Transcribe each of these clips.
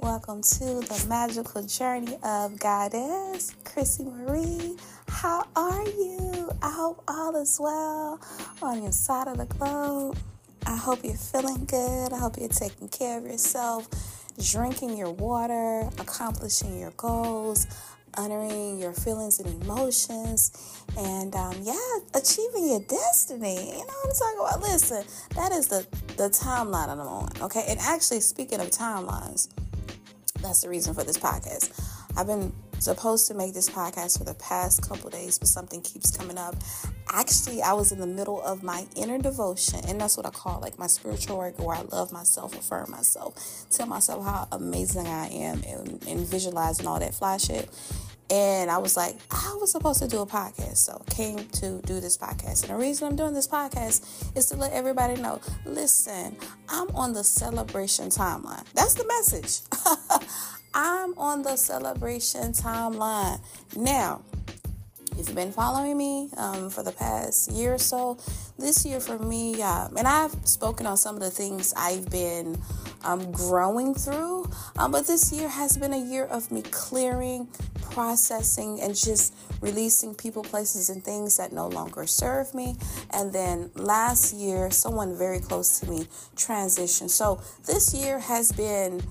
Welcome to the magical journey of Goddess, Chrissy Marie. How are you? I hope all is well on your side of the globe. I hope you're feeling good. I hope you're taking care of yourself, drinking your water, accomplishing your goals, honoring your feelings and emotions, and um, yeah, achieving your destiny. You know what I'm talking about? Listen, that is the the timeline I'm on. Okay, and actually, speaking of timelines, that's the reason for this podcast. I've been supposed to make this podcast for the past couple days, but something keeps coming up. Actually, I was in the middle of my inner devotion, and that's what I call like my spiritual work where I love myself, affirm myself, tell myself how amazing I am, and, visualize and all that fly shit. And I was like, I was supposed to do a podcast. So came to do this podcast. And the reason I'm doing this podcast is to let everybody know listen, I'm on the celebration timeline. That's the message. I'm on the celebration timeline. Now, if you've been following me um, for the past year or so, this year for me, and I've spoken on some of the things I've been um, growing through, um, but this year has been a year of me clearing, processing, and just releasing people, places, and things that no longer serve me. And then last year, someone very close to me transitioned. So this year has been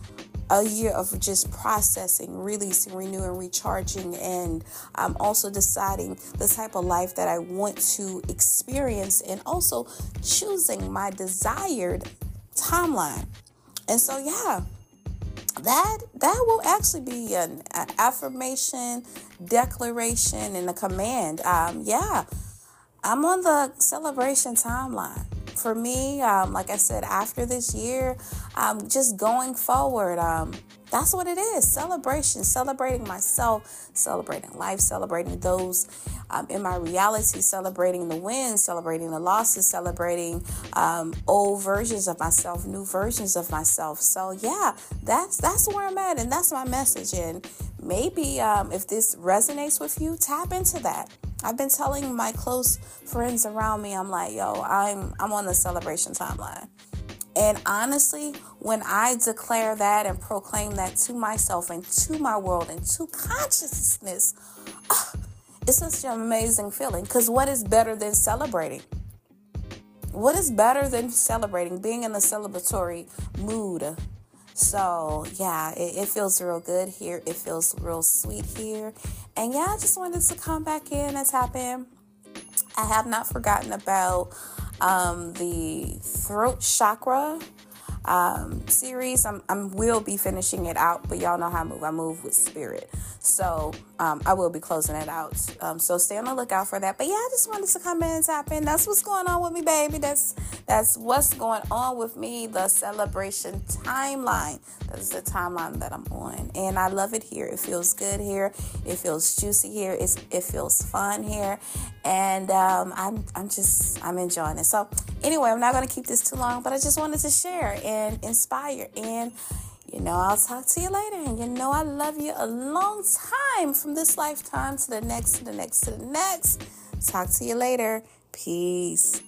a year of just processing, releasing, renewing, recharging, and I'm also deciding the type of life that I want to experience and also choosing my desired timeline. And so, yeah, that that will actually be an, an affirmation, declaration, and a command. Um, yeah, I'm on the celebration timeline for me, um, like I said, after this year, um, just going forward, um, that's what it is celebration, celebrating myself, celebrating life, celebrating those um, in my reality, celebrating the wins, celebrating the losses, celebrating um, old versions of myself, new versions of myself. So, yeah, that's, that's where I'm at, and that's my message. And maybe um, if this resonates with you, tap into that. I've been telling my close friends around me, I'm like, yo, I'm I'm on the celebration timeline. And honestly, when I declare that and proclaim that to myself and to my world and to consciousness, it's such an amazing feeling. Because what is better than celebrating? What is better than celebrating? Being in a celebratory mood. So, yeah, it, it, feels real good here. It feels real sweet here. And yeah, I just wanted to come back in and tap in. I have not forgotten about um, the throat chakra um, series. I'm, I will be finishing it out, but y'all know how I move. I move with spirit. So um, I will be closing it out. Um, so stay on the lookout for that. But yeah, I just wanted to come in and tap in. That's what's going on with me, baby. That's that's what's going on with me. The celebration timeline. That's the timeline that I'm on, and I love it here. It feels good here. It feels juicy here. It's, it feels fun here, and um, I'm I'm just I'm enjoying it. So anyway, I'm not gonna keep this too long, but I just wanted to share and inspire and you know, I'll talk to you later. And you know, I love you a long time from this lifetime to the next, to the next, to the next. Talk to you later. Peace.